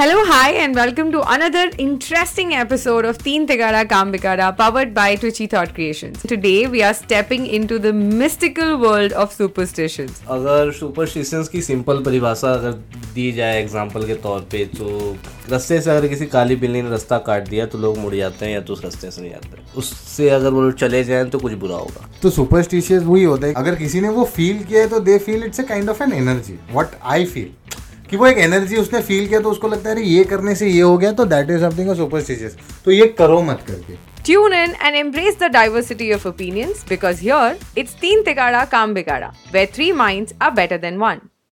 Hello hi and welcome to another interesting episode of तीन तिगारा काम बिकारा powered by Twitchy thought creation today we are stepping into the mystical world of superstitions अगर superstitions की simple परिभाषा अगर दी जाए example के तौर पे तो रस्ते से अगर किसी काली बिल्ली ने रास्ता काट दिया तो लोग मुड़ जाते हैं या तो उस रस्ते से नहीं जाते उससे अगर वो चले जाए तो कुछ बुरा होगा। तो सुपरस्टिशियस वही होता है। अगर किसी ने वो फील किया है तो they feel it's a kind of an energy what I feel कि वो एक एनर्जी उसने फील किया तो उसको लगता है अरे ये करने से ये हो गया तो दैट इज़ समथिंग सुपरस्टिशियस तो ये करो मत करके Tune in and embrace the diversity of opinions because here it's Teen Tikada Kam Bigada, where three minds are better than one.